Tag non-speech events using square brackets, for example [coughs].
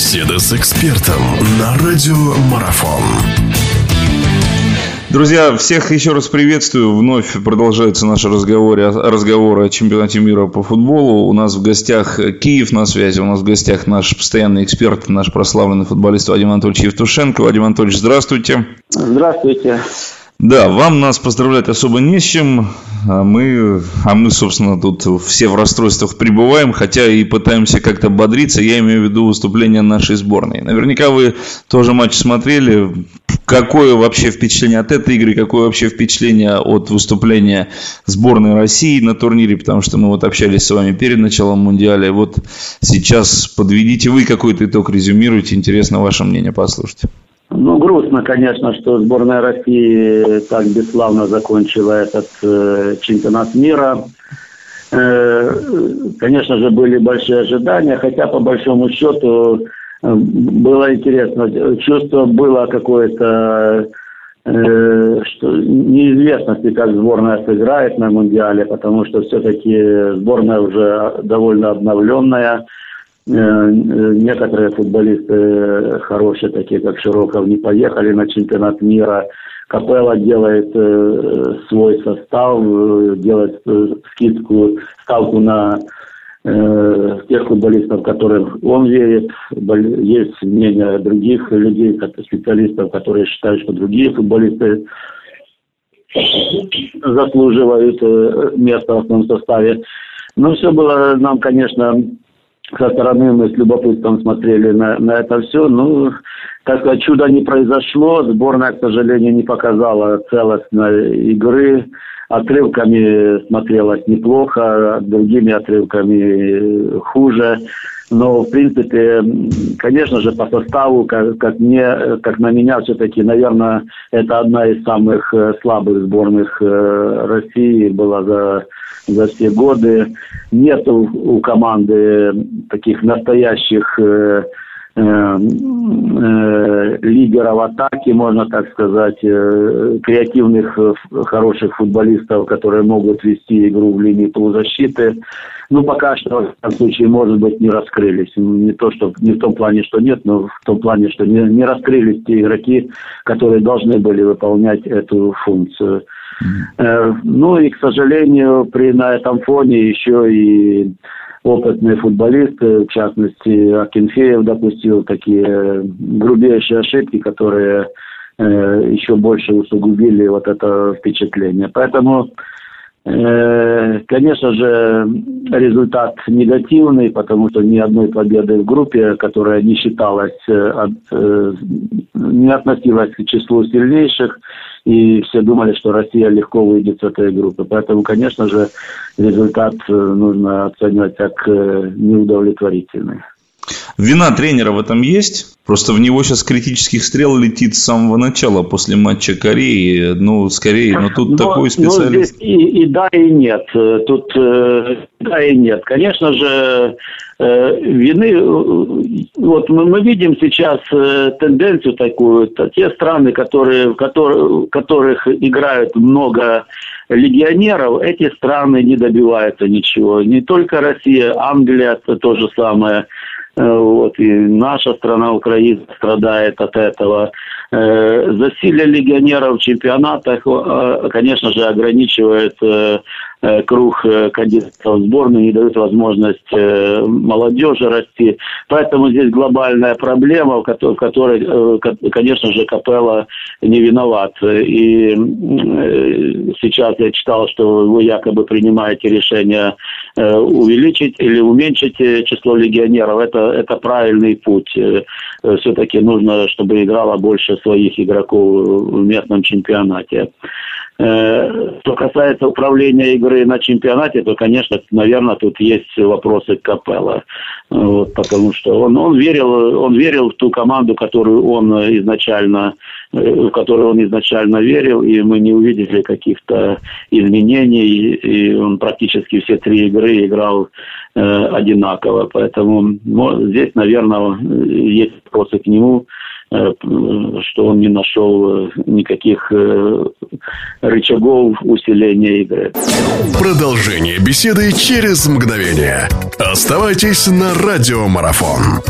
Беседа с экспертом на радио Марафон. Друзья, всех еще раз приветствую. Вновь продолжаются наши разговоры, разговоры о чемпионате мира по футболу. У нас в гостях Киев на связи. У нас в гостях наш постоянный эксперт, наш прославленный футболист Вадим Анатольевич Евтушенко. Вадим Анатольевич, здравствуйте. Здравствуйте. Да, вам нас поздравлять особо не с чем. А мы, а мы, собственно, тут все в расстройствах пребываем, хотя и пытаемся как-то бодриться. Я имею в виду выступление нашей сборной. Наверняка вы тоже матч смотрели. Какое вообще впечатление от этой игры, какое вообще впечатление от выступления сборной России на турнире, потому что мы вот общались с вами перед началом Мундиаля. Вот сейчас подведите вы какой-то итог, резюмируйте. Интересно ваше мнение послушать. Ну, грустно, конечно, что сборная России так бесславно закончила этот э, чемпионат мира. Э, конечно же, были большие ожидания, хотя по большому счету э, было интересно. Чувство было какое-то э, что неизвестности, как сборная сыграет на Мундиале, потому что все-таки сборная уже довольно обновленная. Э, некоторые футболисты хорошие, такие как Широков, не поехали на чемпионат мира. Капелла делает э, свой состав, э, делает скидку, ставку на тех футболистов, которых он верит. Есть мнение других людей, специалистов, которые считают, что другие футболисты [coughs] заслуживают места в основном составе. Но все было нам, конечно, со стороны мы с любопытством смотрели на, на это все. Ну, так сказать, чудо не произошло. Сборная, к сожалению, не показала целостной игры. Отрывками смотрелось неплохо, другими отрывками хуже. Но, в принципе, конечно же, по составу, как, как, мне, как на меня, все-таки, наверное, это одна из самых э, слабых сборных э, России была за за все годы. Нет у, у команды таких настоящих э, э, э, лидеров атаки, можно так сказать, э, креативных, э, хороших футболистов, которые могут вести игру в линии полузащиты. Ну, пока что, в этом случае, может быть, не раскрылись. Не то, что не в том плане, что нет, но в том плане, что не, не раскрылись те игроки, которые должны были выполнять эту функцию. Э, ну и, к сожалению, при, на этом фоне еще и опытные футболисты, в частности, Акинфеев допустил такие грубейшие ошибки, которые э, еще больше усугубили вот это впечатление. Поэтому Э, конечно же, результат негативный, потому что ни одной победы в группе, которая не считалась, э, э, не относилась к числу сильнейших, и все думали, что Россия легко выйдет с этой группы. Поэтому, конечно же, результат нужно оценивать как неудовлетворительный. Вина тренера в этом есть? Просто в него сейчас критических стрел летит с самого начала после матча Кореи. Ну, скорее, но тут но, такой специалист. Ну, и, и да, и нет. Тут э, да и нет. Конечно же, э, вины... Вот мы, мы видим сейчас э, тенденцию такую. Те страны, которые, в которых, которых играют много легионеров, эти страны не добиваются ничего. Не только Россия, Англия, то же самое – Э, вот, и наша страна, Украина, страдает от этого. Э, засилие легионеров в чемпионатах, э, конечно же, ограничивает круг кандидатов в сборную, не дают возможность молодежи расти. Поэтому здесь глобальная проблема, в которой, конечно же, Капелла не виноват. И сейчас я читал, что вы якобы принимаете решение увеличить или уменьшить число легионеров. Это, это правильный путь. Все-таки нужно, чтобы играло больше своих игроков в местном чемпионате. Э, что касается управления игры на чемпионате, то, конечно, наверное, тут есть вопросы к Капелло. Вот, потому что он, он, верил, он верил в ту команду, которую он изначально, э, в которую он изначально верил, и мы не увидели каких-то изменений, и он практически все три игры играл э, одинаково. Поэтому ну, здесь, наверное, есть вопросы к нему. Э, что он не нашел э, никаких э, рычагов усиления игры. Продолжение беседы через мгновение. Оставайтесь на радиомарафон.